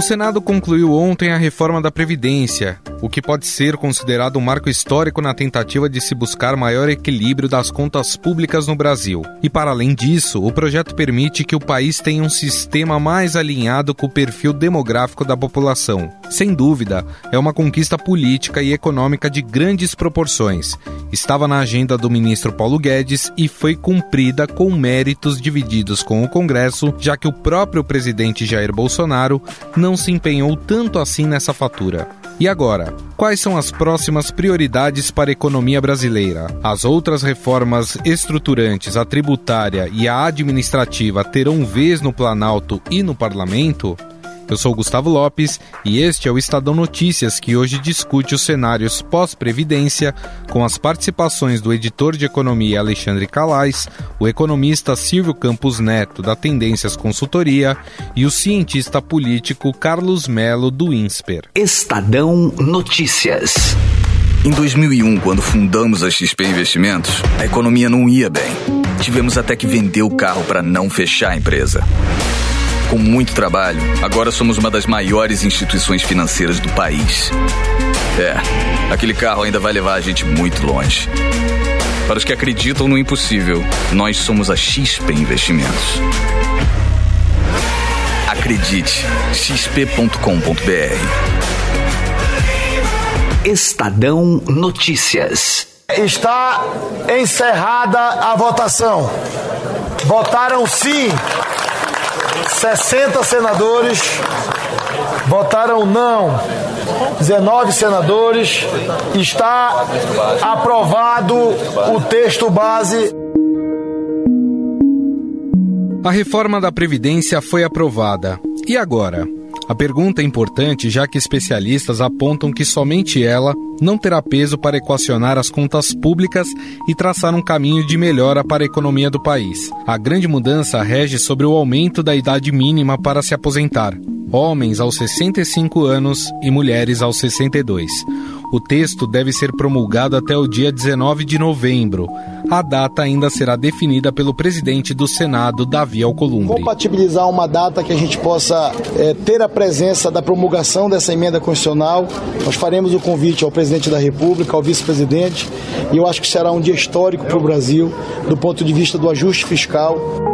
O Senado concluiu ontem a reforma da Previdência, o que pode ser considerado um marco histórico na tentativa de se buscar maior equilíbrio das contas públicas no Brasil. E para além disso, o projeto permite que o país tenha um sistema mais alinhado com o perfil demográfico da população. Sem dúvida, é uma conquista política e econômica de grandes proporções. Estava na agenda do ministro Paulo Guedes e foi cumprida com méritos divididos com o Congresso, já que o próprio presidente Jair Bolsonaro não se empenhou tanto assim nessa fatura. E agora, quais são as próximas prioridades para a economia brasileira? As outras reformas estruturantes, a tributária e a administrativa terão vez no Planalto e no Parlamento? Eu sou Gustavo Lopes e este é o Estadão Notícias que hoje discute os cenários pós-previdência com as participações do editor de economia Alexandre Calais, o economista Silvio Campos Neto da Tendências Consultoria e o cientista político Carlos Melo do INSPER. Estadão Notícias. Em 2001, quando fundamos a XP Investimentos, a economia não ia bem. Tivemos até que vender o carro para não fechar a empresa com muito trabalho, agora somos uma das maiores instituições financeiras do país. É, aquele carro ainda vai levar a gente muito longe. Para os que acreditam no impossível, nós somos a XP Investimentos. Acredite, xp.com.br. Estadão Notícias. Está encerrada a votação. Votaram sim 60 senadores votaram não. 19 senadores. Está aprovado o texto base. A reforma da Previdência foi aprovada. E agora? A pergunta é importante já que especialistas apontam que somente ela não terá peso para equacionar as contas públicas e traçar um caminho de melhora para a economia do país. A grande mudança rege sobre o aumento da idade mínima para se aposentar, homens aos 65 anos e mulheres aos 62. O texto deve ser promulgado até o dia 19 de novembro. A data ainda será definida pelo presidente do Senado, Davi Alcolumbre. Compatibilizar uma data que a gente possa é, ter a presença da promulgação dessa emenda constitucional. Nós faremos o convite ao presidente da República, ao vice-presidente, e eu acho que será um dia histórico para o Brasil, do ponto de vista do ajuste fiscal.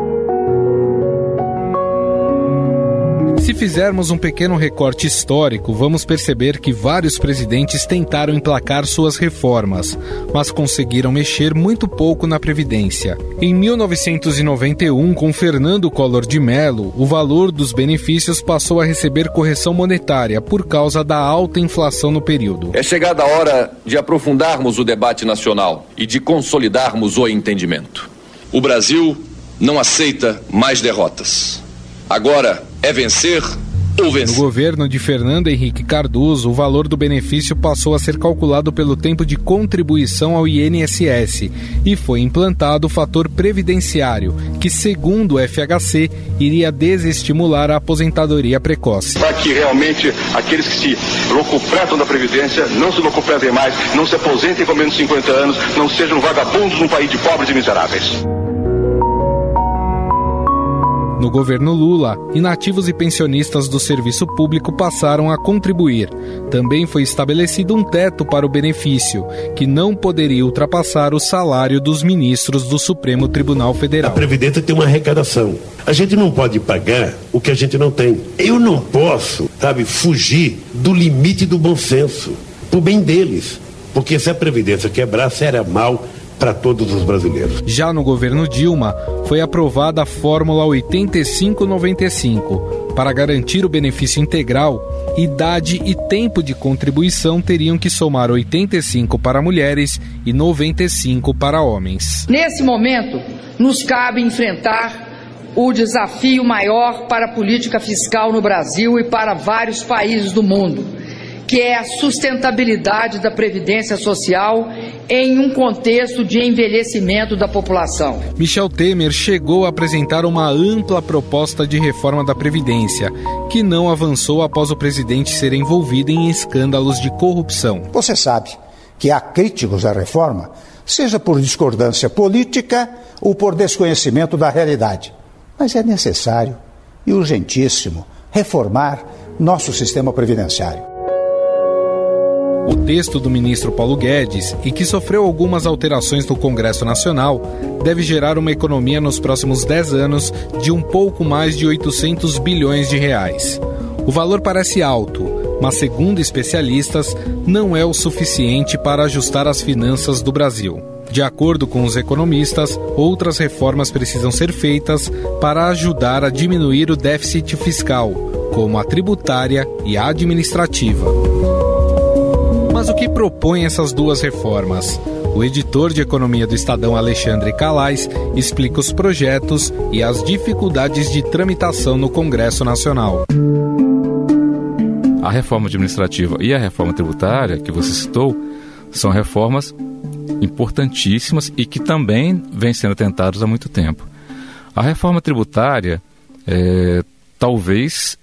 Se fizermos um pequeno recorte histórico, vamos perceber que vários presidentes tentaram emplacar suas reformas, mas conseguiram mexer muito pouco na Previdência. Em 1991, com Fernando Collor de Mello, o valor dos benefícios passou a receber correção monetária por causa da alta inflação no período. É chegada a hora de aprofundarmos o debate nacional e de consolidarmos o entendimento. O Brasil não aceita mais derrotas. Agora é vencer ou vencer. No governo de Fernando Henrique Cardoso, o valor do benefício passou a ser calculado pelo tempo de contribuição ao INSS e foi implantado o fator previdenciário, que, segundo o FHC, iria desestimular a aposentadoria precoce. Para que realmente aqueles que se locupletam da Previdência não se locupletem mais, não se aposentem com menos de 50 anos, não sejam vagabundos num país de pobres e miseráveis. No governo Lula, inativos e pensionistas do serviço público passaram a contribuir. Também foi estabelecido um teto para o benefício, que não poderia ultrapassar o salário dos ministros do Supremo Tribunal Federal. A Previdência tem uma arrecadação. A gente não pode pagar o que a gente não tem. Eu não posso, sabe, fugir do limite do bom senso, pro bem deles. Porque se a Previdência quebrar, será mal para todos os brasileiros. Já no governo Dilma, foi aprovada a Fórmula 8595. Para garantir o benefício integral, idade e tempo de contribuição teriam que somar 85 para mulheres e 95 para homens. Nesse momento, nos cabe enfrentar o desafio maior para a política fiscal no Brasil e para vários países do mundo que é a sustentabilidade da previdência social em um contexto de envelhecimento da população. Michel Temer chegou a apresentar uma ampla proposta de reforma da Previdência, que não avançou após o presidente ser envolvido em escândalos de corrupção. Você sabe que há críticos à reforma, seja por discordância política ou por desconhecimento da realidade. Mas é necessário e urgentíssimo reformar nosso sistema previdenciário. O texto do ministro Paulo Guedes, e que sofreu algumas alterações no Congresso Nacional, deve gerar uma economia nos próximos 10 anos de um pouco mais de 800 bilhões de reais. O valor parece alto, mas segundo especialistas, não é o suficiente para ajustar as finanças do Brasil. De acordo com os economistas, outras reformas precisam ser feitas para ajudar a diminuir o déficit fiscal, como a tributária e a administrativa. Mas o que propõe essas duas reformas? O editor de economia do Estadão, Alexandre Calais, explica os projetos e as dificuldades de tramitação no Congresso Nacional. A reforma administrativa e a reforma tributária, que você citou, são reformas importantíssimas e que também vêm sendo tentadas há muito tempo. A reforma tributária é, talvez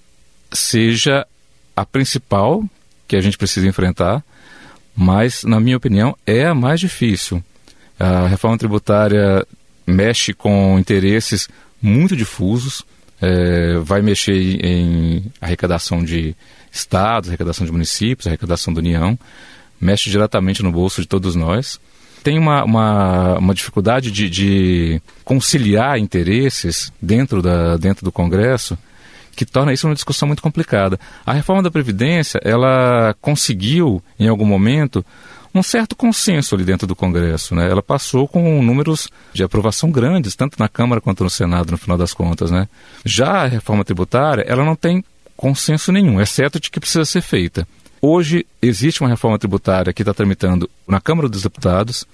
seja a principal que a gente precisa enfrentar, mas, na minha opinião, é a mais difícil. A reforma tributária mexe com interesses muito difusos, é, vai mexer em arrecadação de estados, arrecadação de municípios, arrecadação da União, mexe diretamente no bolso de todos nós tem uma, uma, uma dificuldade de, de, conciliar interesses dentro, da, dentro do Congresso que torna isso uma discussão muito complicada. A reforma da Previdência, ela conseguiu, em algum momento, um certo consenso ali dentro do Congresso. Né? Ela passou com números de aprovação grandes, tanto na Câmara quanto no Senado, no final das contas. Né? Já a reforma tributária, ela não tem consenso nenhum, exceto de que precisa ser feita. Hoje existe uma reforma tributária que está tramitando na Câmara dos Deputados,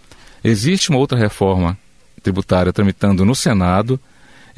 existe uma outra reforma tributária tramitando no Senado,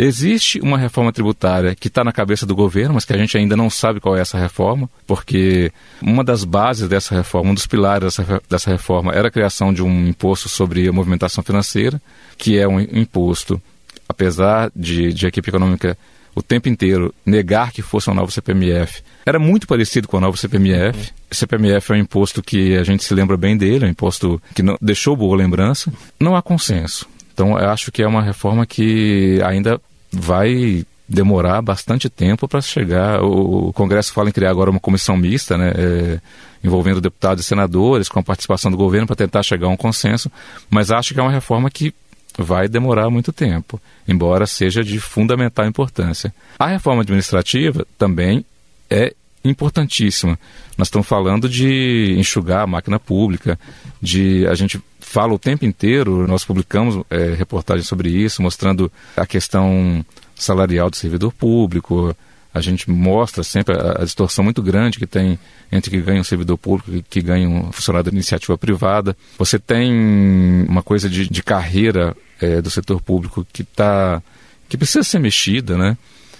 existe uma reforma tributária que está na cabeça do governo, mas que a gente ainda não sabe qual é essa reforma, porque uma das bases dessa reforma, um dos pilares dessa, dessa reforma era a criação de um imposto sobre a movimentação financeira, que é um imposto, apesar de, de a equipe econômica o tempo inteiro negar que fosse um novo CPMF. Era muito parecido com o novo CPMF. Uhum. CPMF é um imposto que a gente se lembra bem dele, é um imposto que não, deixou boa lembrança. Não há consenso. Então, eu acho que é uma reforma que ainda vai demorar bastante tempo para chegar. O, Congresso fala em criar agora uma comissão mista, né, é, envolvendo deputados e senadores, com a participação do governo para tentar chegar a um consenso, mas acho que é uma reforma que vai demorar muito tempo, embora seja de fundamental importância. A reforma administrativa também é importantíssima. Nós estamos falando de enxugar a máquina pública, de a gente fala o tempo inteiro, nós publicamos é, reportagens sobre isso, mostrando a questão salarial do servidor público, a gente mostra sempre a, a, distorção muito grande que tem entre que ganha um servidor público e que ganha um funcionário da iniciativa privada. Você tem uma coisa de, de carreira é, do setor público que tá, que precisa ser mexida, né?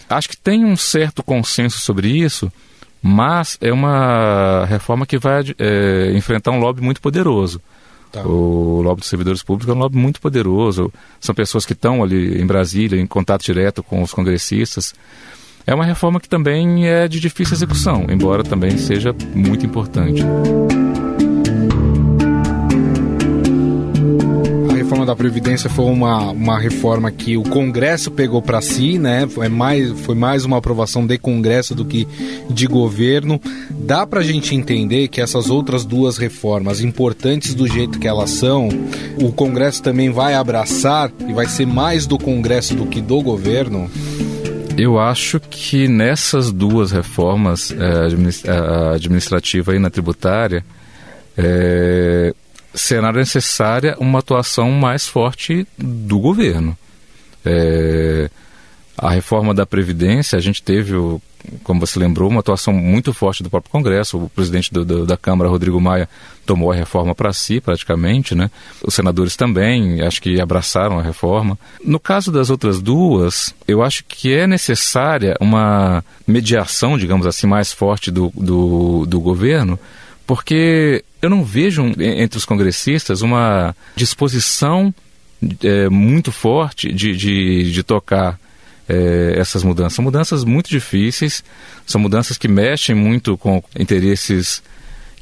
Acho que tem um certo consenso sobre isso, mas é uma reforma que vai é, enfrentar um lobby muito poderoso. Tá. O lobby dos servidores públicos é um lobby muito poderoso. São pessoas que estão ali em Brasília, em contato direto com os congressistas. É uma reforma que também é de difícil execução, embora também seja muito importante. Reforma da Previdência foi uma, uma reforma que o Congresso pegou para si, né? Foi mais, foi mais uma aprovação de Congresso do que de governo. Dá para a gente entender que essas outras duas reformas, importantes do jeito que elas são, o Congresso também vai abraçar e vai ser mais do Congresso do que do governo? Eu acho que nessas duas reformas, é, a administrativa e na tributária, é, será necessária uma atuação mais forte do governo. É, a reforma da Previdência, a gente teve como você lembrou, uma atuação muito forte do próprio Congresso. O presidente do, do, da Câmara, Rodrigo Maia, tomou a reforma para si, praticamente, né? Os senadores também, acho que abraçaram a reforma. No caso das outras duas, eu acho que é necessária uma mediação, digamos assim, mais forte do, do, do governo, porque eu não vejo entre os congressistas uma disposição é, muito forte de, de, de tocar é, essas mudanças. São mudanças muito difíceis, são mudanças que mexem muito com interesses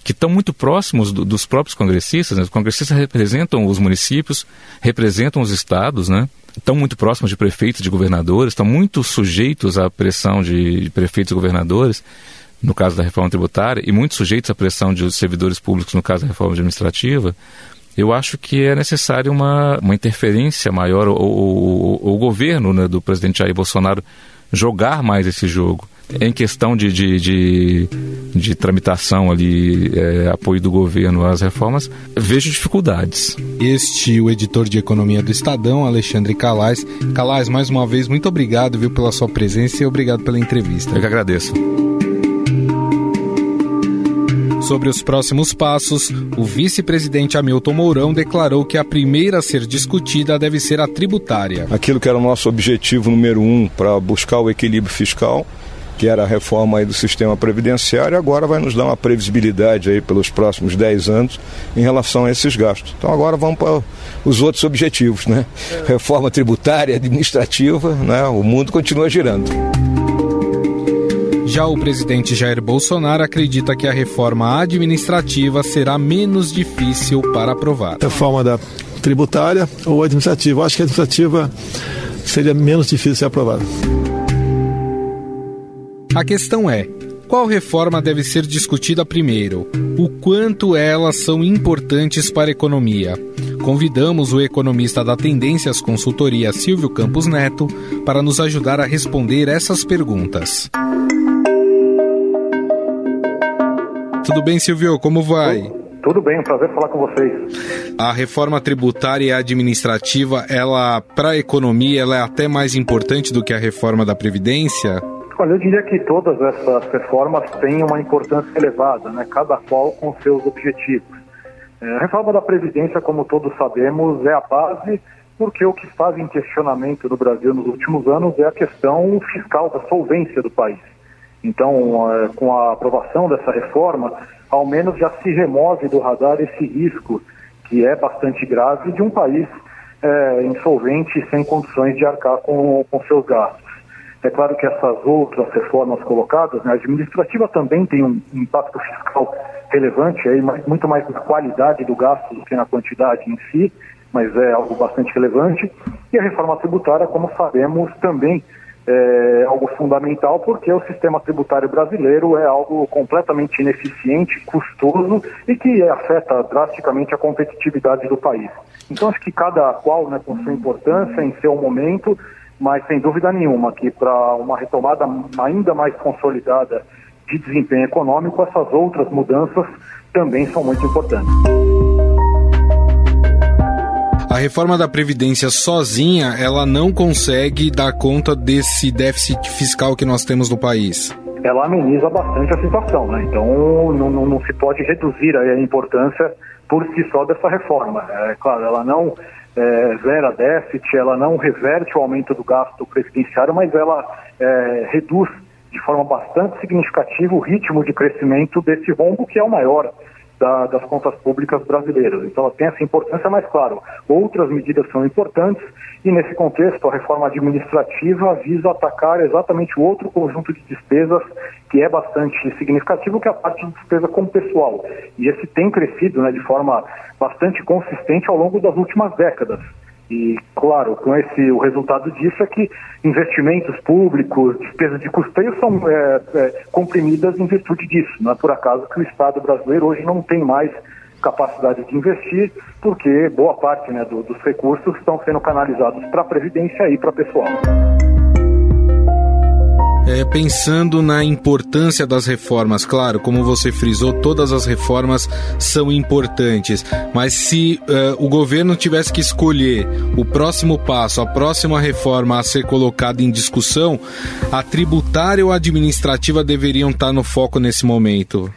que estão muito próximos do, dos próprios congressistas. Né? Os congressistas representam os municípios, representam os estados, né? estão muito próximos de prefeitos, de governadores, estão muito sujeitos à pressão de, de prefeitos e governadores. No caso da reforma tributária, e muito sujeitos à pressão de servidores públicos, no caso da reforma administrativa, eu acho que é necessário uma, uma interferência maior, o, governo né, do presidente Jair Bolsonaro jogar mais esse jogo. Em questão de, de, de, de tramitação ali, é, apoio do governo às reformas, vejo dificuldades. Este, o editor de economia do Estadão, Alexandre Calais. Calais, mais uma vez, muito obrigado viu, pela sua presença e obrigado pela entrevista. Eu que agradeço. Sobre os próximos passos, o vice-presidente Hamilton Mourão declarou que a primeira a ser discutida deve ser a tributária. Aquilo que era o nosso objetivo número um para buscar o equilíbrio fiscal, que era a reforma do sistema previdenciário, agora vai nos dar uma previsibilidade aí pelos próximos 10 anos em relação a esses gastos. Então agora vamos para os outros objetivos, né? Reforma tributária, administrativa, né? O mundo continua girando. Já o presidente Jair Bolsonaro acredita que a reforma administrativa será menos difícil para aprovar. Reforma da tributária ou administrativa? Eu acho que a administrativa seria menos difícil de ser aprovada. A questão é: qual reforma deve ser discutida primeiro? O quanto elas são importantes para a economia? Convidamos o economista da Tendências Consultoria Silvio Campos Neto para nos ajudar a responder essas perguntas. Tudo bem, Silvio? Como vai? Tudo bem, um prazer falar com vocês. A reforma tributária e administrativa, ela para a economia, ela é até mais importante do que a reforma da previdência? Olha, eu diria que todas essas reformas têm uma importância elevada, né? Cada qual com seus objetivos. É, a reforma da previdência, como todos sabemos, é a base porque o que faz em questionamento no Brasil nos últimos anos é a questão fiscal da solvência do país. Então, é, com a aprovação dessa reforma, ao menos já se remove do radar esse risco, que é bastante grave, de um país é, insolvente sem condições de arcar com, com seus gastos. É claro que essas outras reformas colocadas, né, a administrativa também tem um impacto fiscal relevante, aí, muito mais na qualidade do gasto do que na quantidade em si, mas é algo bastante relevante. E a reforma tributária, como sabemos, também é algo fundamental porque o sistema tributário brasileiro é algo completamente ineficiente, custoso e que afeta drasticamente a competitividade do país. Então acho que cada qual né, com sua importância em seu momento, mas sem dúvida nenhuma que para uma retomada ainda mais consolidada de desempenho econômico, essas outras mudanças também são muito importantes. A reforma da Previdência sozinha, ela não consegue dar conta desse déficit fiscal que nós temos no país. Ela ameniza bastante a situação, né? Então não, não, não se pode reduzir a importância por si só dessa reforma. É claro, ela não é, zera déficit, ela não reverte o aumento do gasto previdenciário, mas ela é, reduz de forma bastante significativa o ritmo de crescimento desse rombo, que é o maior da, das contas públicas brasileiras. Então ela tem essa importância, mas claro, outras medidas são importantes e nesse contexto a reforma administrativa visa atacar exatamente o outro conjunto de despesas que é bastante significativo, que é a parte de despesa com pessoal. E esse tem crescido né, de forma bastante consistente ao longo das últimas décadas. E, claro, com esse, o resultado disso é que investimentos públicos, despesas de custeio são é, é, comprimidas em virtude disso. Não é por acaso que o Estado brasileiro hoje não tem mais capacidade de investir, porque boa parte né, do, dos recursos estão sendo canalizados para a Previdência e para pessoal é, pensando na importância das reformas, claro, como você frisou, todas as reformas são importantes, mas se uh, o governo tivesse que escolher o próximo passo, a próxima reforma a ser colocada em discussão, a tributária ou a administrativa deveriam estar no foco nesse momento?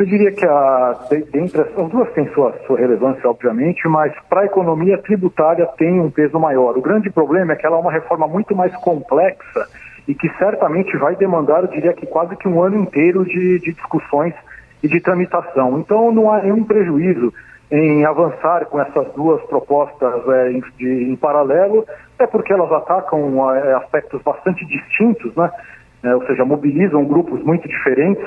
Eu diria que a, dentre as duas têm sua, sua relevância, obviamente, mas para a economia tributária tem um peso maior. O grande problema é que ela é uma reforma muito mais complexa e que certamente vai demandar, eu diria que quase que um ano inteiro de, de discussões e de tramitação. Então não há nenhum prejuízo em avançar com essas duas propostas é, em, de, em paralelo, é porque elas atacam é, aspectos bastante distintos, né? É, ou seja, mobilizam grupos muito diferentes.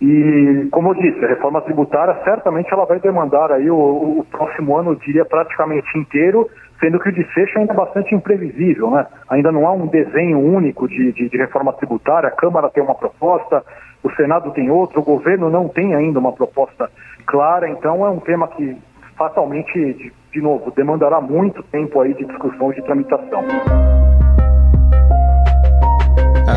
E, como eu disse, a reforma tributária certamente ela vai demandar aí o, o próximo ano, eu diria, praticamente inteiro, sendo que o desfecho ainda é bastante imprevisível, né? Ainda não há um desenho único de, de, de reforma tributária, a Câmara tem uma proposta, o Senado tem outro, o governo não tem ainda uma proposta clara, então é um tema que fatalmente, de, de novo, demandará muito tempo aí de discussão e de tramitação.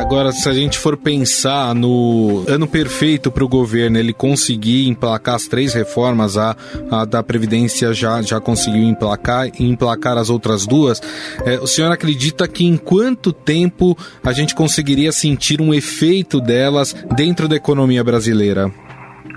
Agora, se a gente for pensar no ano perfeito para o governo, ele conseguir emplacar as três reformas, a, a da Previdência já, já conseguiu emplacar e emplacar as outras duas, é, o senhor acredita que em quanto tempo a gente conseguiria sentir um efeito delas dentro da economia brasileira?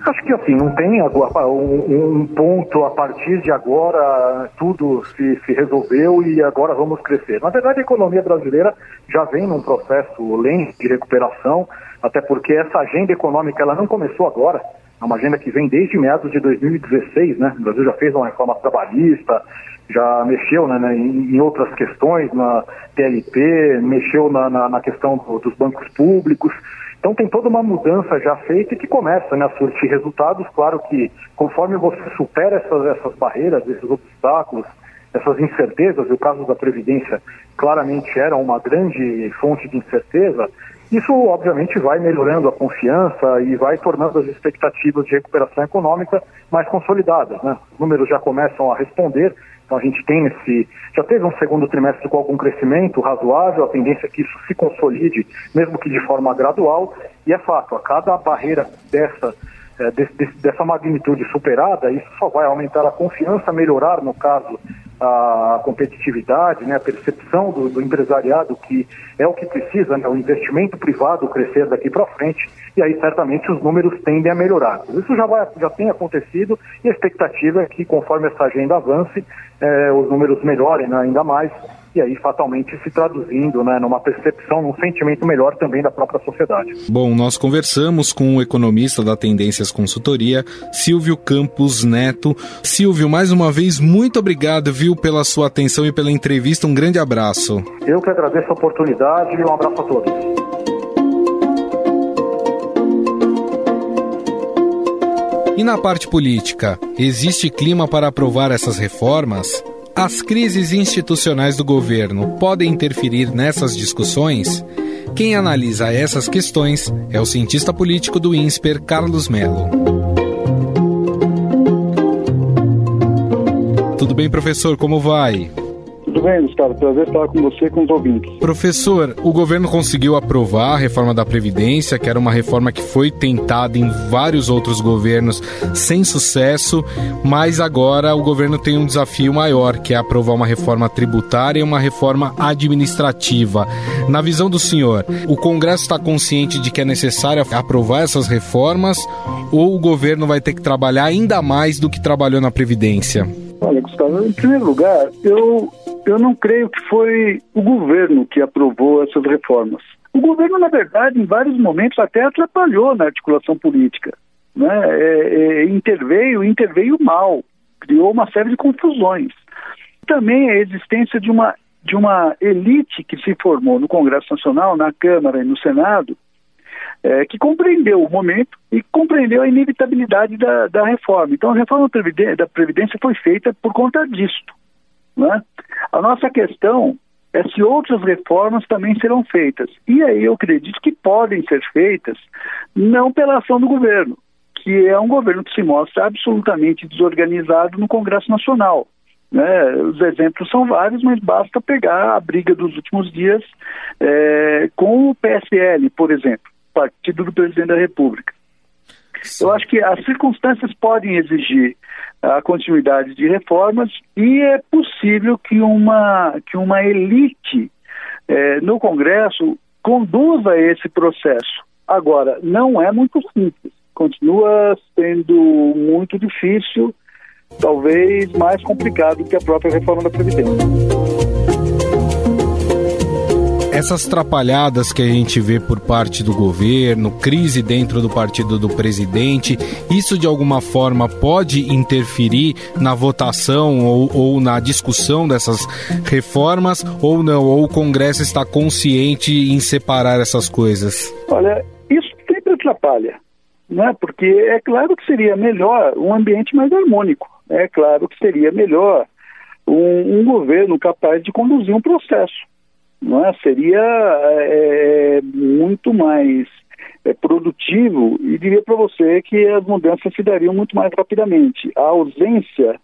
Acho que assim, não tem um, um, ponto a partir de agora tudo se, se resolveu e agora vamos crescer. Na verdade, a economia brasileira já vem num processo lento de recuperação, até porque essa agenda econômica ela não começou agora, é uma agenda que vem desde meados de 2016, né? O Brasil já fez uma reforma trabalhista, já mexeu né, né em, outras questões, na TLP, mexeu na, na, na questão do, dos bancos públicos. Então tem toda uma mudança já feita que começa né, a surtir resultados. Claro que conforme você supera essas, essas barreiras, esses obstáculos, essas incertezas, e o caso da Previdência claramente era uma grande fonte de incerteza, isso obviamente vai melhorando a confiança e vai tornando as expectativas de recuperação econômica mais consolidadas. Né? Os números já começam a responder então a gente tem esse, já teve um segundo trimestre com algum crescimento razoável, a tendência é que isso se consolide, mesmo que de forma gradual, e é fato, a cada barreira dessa, é, dessa magnitude superada, isso só vai aumentar a confiança, melhorar, no caso, a competitividade, né, a percepção do, do, empresariado que é o que precisa, né, o investimento privado crescer daqui para frente, e aí certamente os números tendem a melhorar. Isso já, vai, já tem acontecido e a expectativa é que conforme essa agenda avance, eh, os números melhorem né, ainda mais e aí fatalmente se traduzindo né, numa percepção, num sentimento melhor também da própria sociedade. Bom, nós conversamos com o economista da Tendências Consultoria, Silvio Campos Neto. Silvio, mais uma vez, muito obrigado, viu, pela sua atenção e pela entrevista. Um grande abraço. Eu que agradeço a oportunidade e um abraço a todos. E na parte política, existe clima para aprovar essas reformas? As crises institucionais do governo podem interferir nessas discussões? Quem analisa essas questões é o cientista político do INSPER, Carlos Melo. Tudo bem, professor? Como vai? Tudo bem, Gustavo. Prazer estar com você e com os ouvintes. Professor, o governo conseguiu aprovar a reforma da Previdência, que era uma reforma que foi tentada em vários outros governos sem sucesso, mas agora o governo tem um desafio maior, que é aprovar uma reforma tributária e uma reforma administrativa. Na visão do senhor, o Congresso está consciente de que é necessário aprovar essas reformas ou o governo vai ter que trabalhar ainda mais do que trabalhou na Previdência? Olha, Gustavo, em primeiro lugar, eu eu não creio que foi o governo que aprovou essas reformas. O governo, na verdade, em vários momentos até atrapalhou na articulação política. Né? É, é, interveio, interveio mal, criou uma série de confusões. Também a existência de uma, de uma elite que se formou no Congresso Nacional, na Câmara e no Senado, é, que compreendeu o momento e compreendeu a inevitabilidade da, da reforma. Então, a reforma da Previdência foi feita por conta disto. Né? A nossa questão é se outras reformas também serão feitas. E aí eu acredito que podem ser feitas não pela ação do governo, que é um governo que se mostra absolutamente desorganizado no Congresso Nacional. Né? Os exemplos são vários, mas basta pegar a briga dos últimos dias é, com o PSL, por exemplo, partido do presidente da República. Sim. Eu acho que as circunstâncias podem exigir a continuidade de reformas e é possível que uma, que uma elite eh, no Congresso conduza esse processo. Agora, não é muito simples, continua sendo muito difícil, talvez mais complicado que a própria reforma da Previdência. Essas trapalhadas que a gente vê por parte do governo, crise dentro do partido do presidente, isso de alguma forma pode interferir na votação ou, ou na discussão dessas reformas ou não? Ou o Congresso está consciente em separar essas coisas? Olha, isso sempre atrapalha, né? porque é claro que seria melhor um ambiente mais harmônico, é claro que seria melhor um, um governo capaz de conduzir um processo não é? seria é, muito mais é, produtivo e diria para você que as mudanças se dariam muito mais rapidamente. A ausência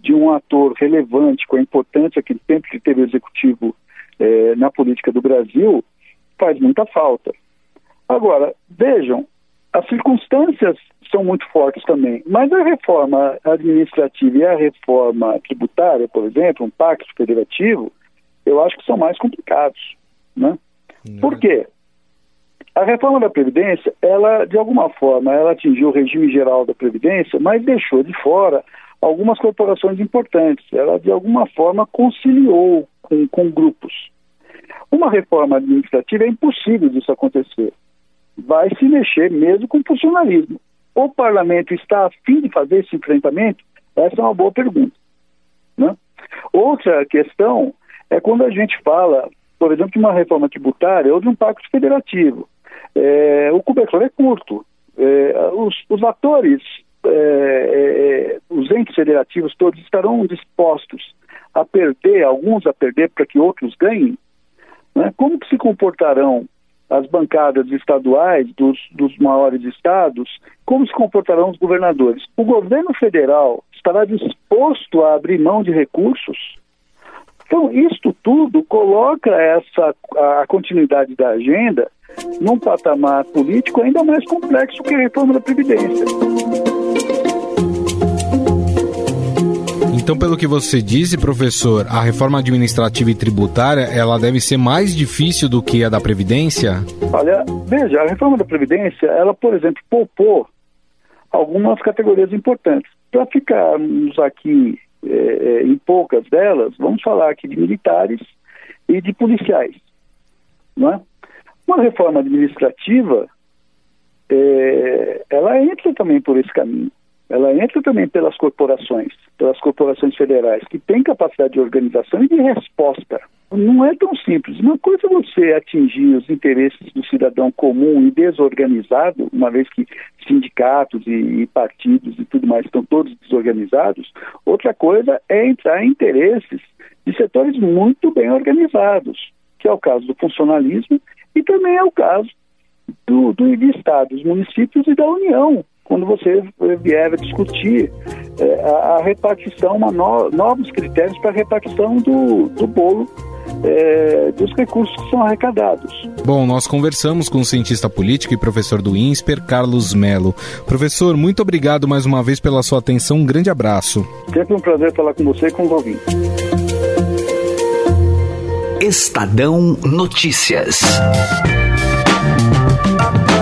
de um ator relevante com a importância que sempre teve o executivo é, na política do Brasil faz muita falta. Agora, vejam, as circunstâncias são muito fortes também, mas a reforma administrativa e a reforma tributária, por exemplo, um pacto federativo, eu acho que são mais complicados, né? Por quê? A reforma da Previdência, ela, de alguma forma, ela atingiu o regime geral da Previdência, mas deixou de fora algumas corporações importantes. Ela, de alguma forma, conciliou com, com grupos. Uma reforma administrativa é impossível disso acontecer. Vai se mexer mesmo com o funcionalismo. O parlamento está a fim de fazer esse enfrentamento? Essa é uma boa pergunta. Né? Outra questão é quando a gente fala, por exemplo, de uma reforma tributária ou de um pacto federativo. É, o cobertor é curto. É, os, os, atores, é, é, os entes federativos todos estarão dispostos a perder, alguns a perder para que outros ganhem. Né? Como que se comportarão as bancadas estaduais dos, dos maiores estados? Como se comportarão os governadores? O governo federal estará disposto a abrir mão de recursos? Então, isto tudo coloca essa a continuidade da agenda num patamar político ainda mais complexo que a reforma da Previdência. Então, pelo que você disse, professor, a reforma administrativa e tributária ela deve ser mais difícil do que a da Previdência? Olha, veja, a reforma da Previdência, ela, por exemplo, poupou algumas categorias importantes. Para ficarmos aqui é, em poucas delas, vamos falar aqui de militares e de policiais. Não é? Uma reforma administrativa, é, ela entra também por esse caminho. Ela entra também pelas corporações, pelas corporações federais, que têm capacidade de organização e de resposta. Não é tão simples. Uma coisa é você atingir os interesses do cidadão comum e desorganizado, uma vez que sindicatos e, e partidos e tudo mais estão todos desorganizados. Outra coisa é entrar em interesses de setores muito bem organizados, que é o caso do funcionalismo e também é o caso do, do de estados, municípios e da União, quando você vier a discutir é, a, a, repartição, no, novos critérios para a repartição do, do bolo é, dos recursos que são arrecadados. Bom, nós conversamos com o cientista político e professor do INSPER, Carlos Melo. Professor, muito obrigado mais uma vez pela sua atenção. Um grande abraço. Sempre um prazer falar com você e com os ouvintes. Estadão Notícias.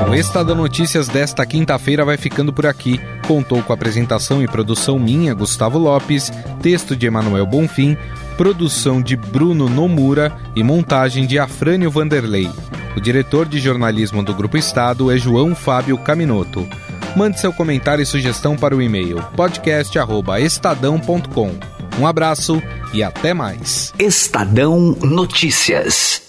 O Estadão Notícias desta quinta-feira vai ficando por aqui. Contou com apresentação e produção minha, Gustavo Lopes, texto de Emanuel Bonfim, produção de Bruno Nomura e montagem de Afrânio Vanderlei. O diretor de jornalismo do Grupo Estado é João Fábio Caminoto. Mande seu comentário e sugestão para o e-mail podcast@estadão.com. Um abraço e até mais. Estadão Notícias.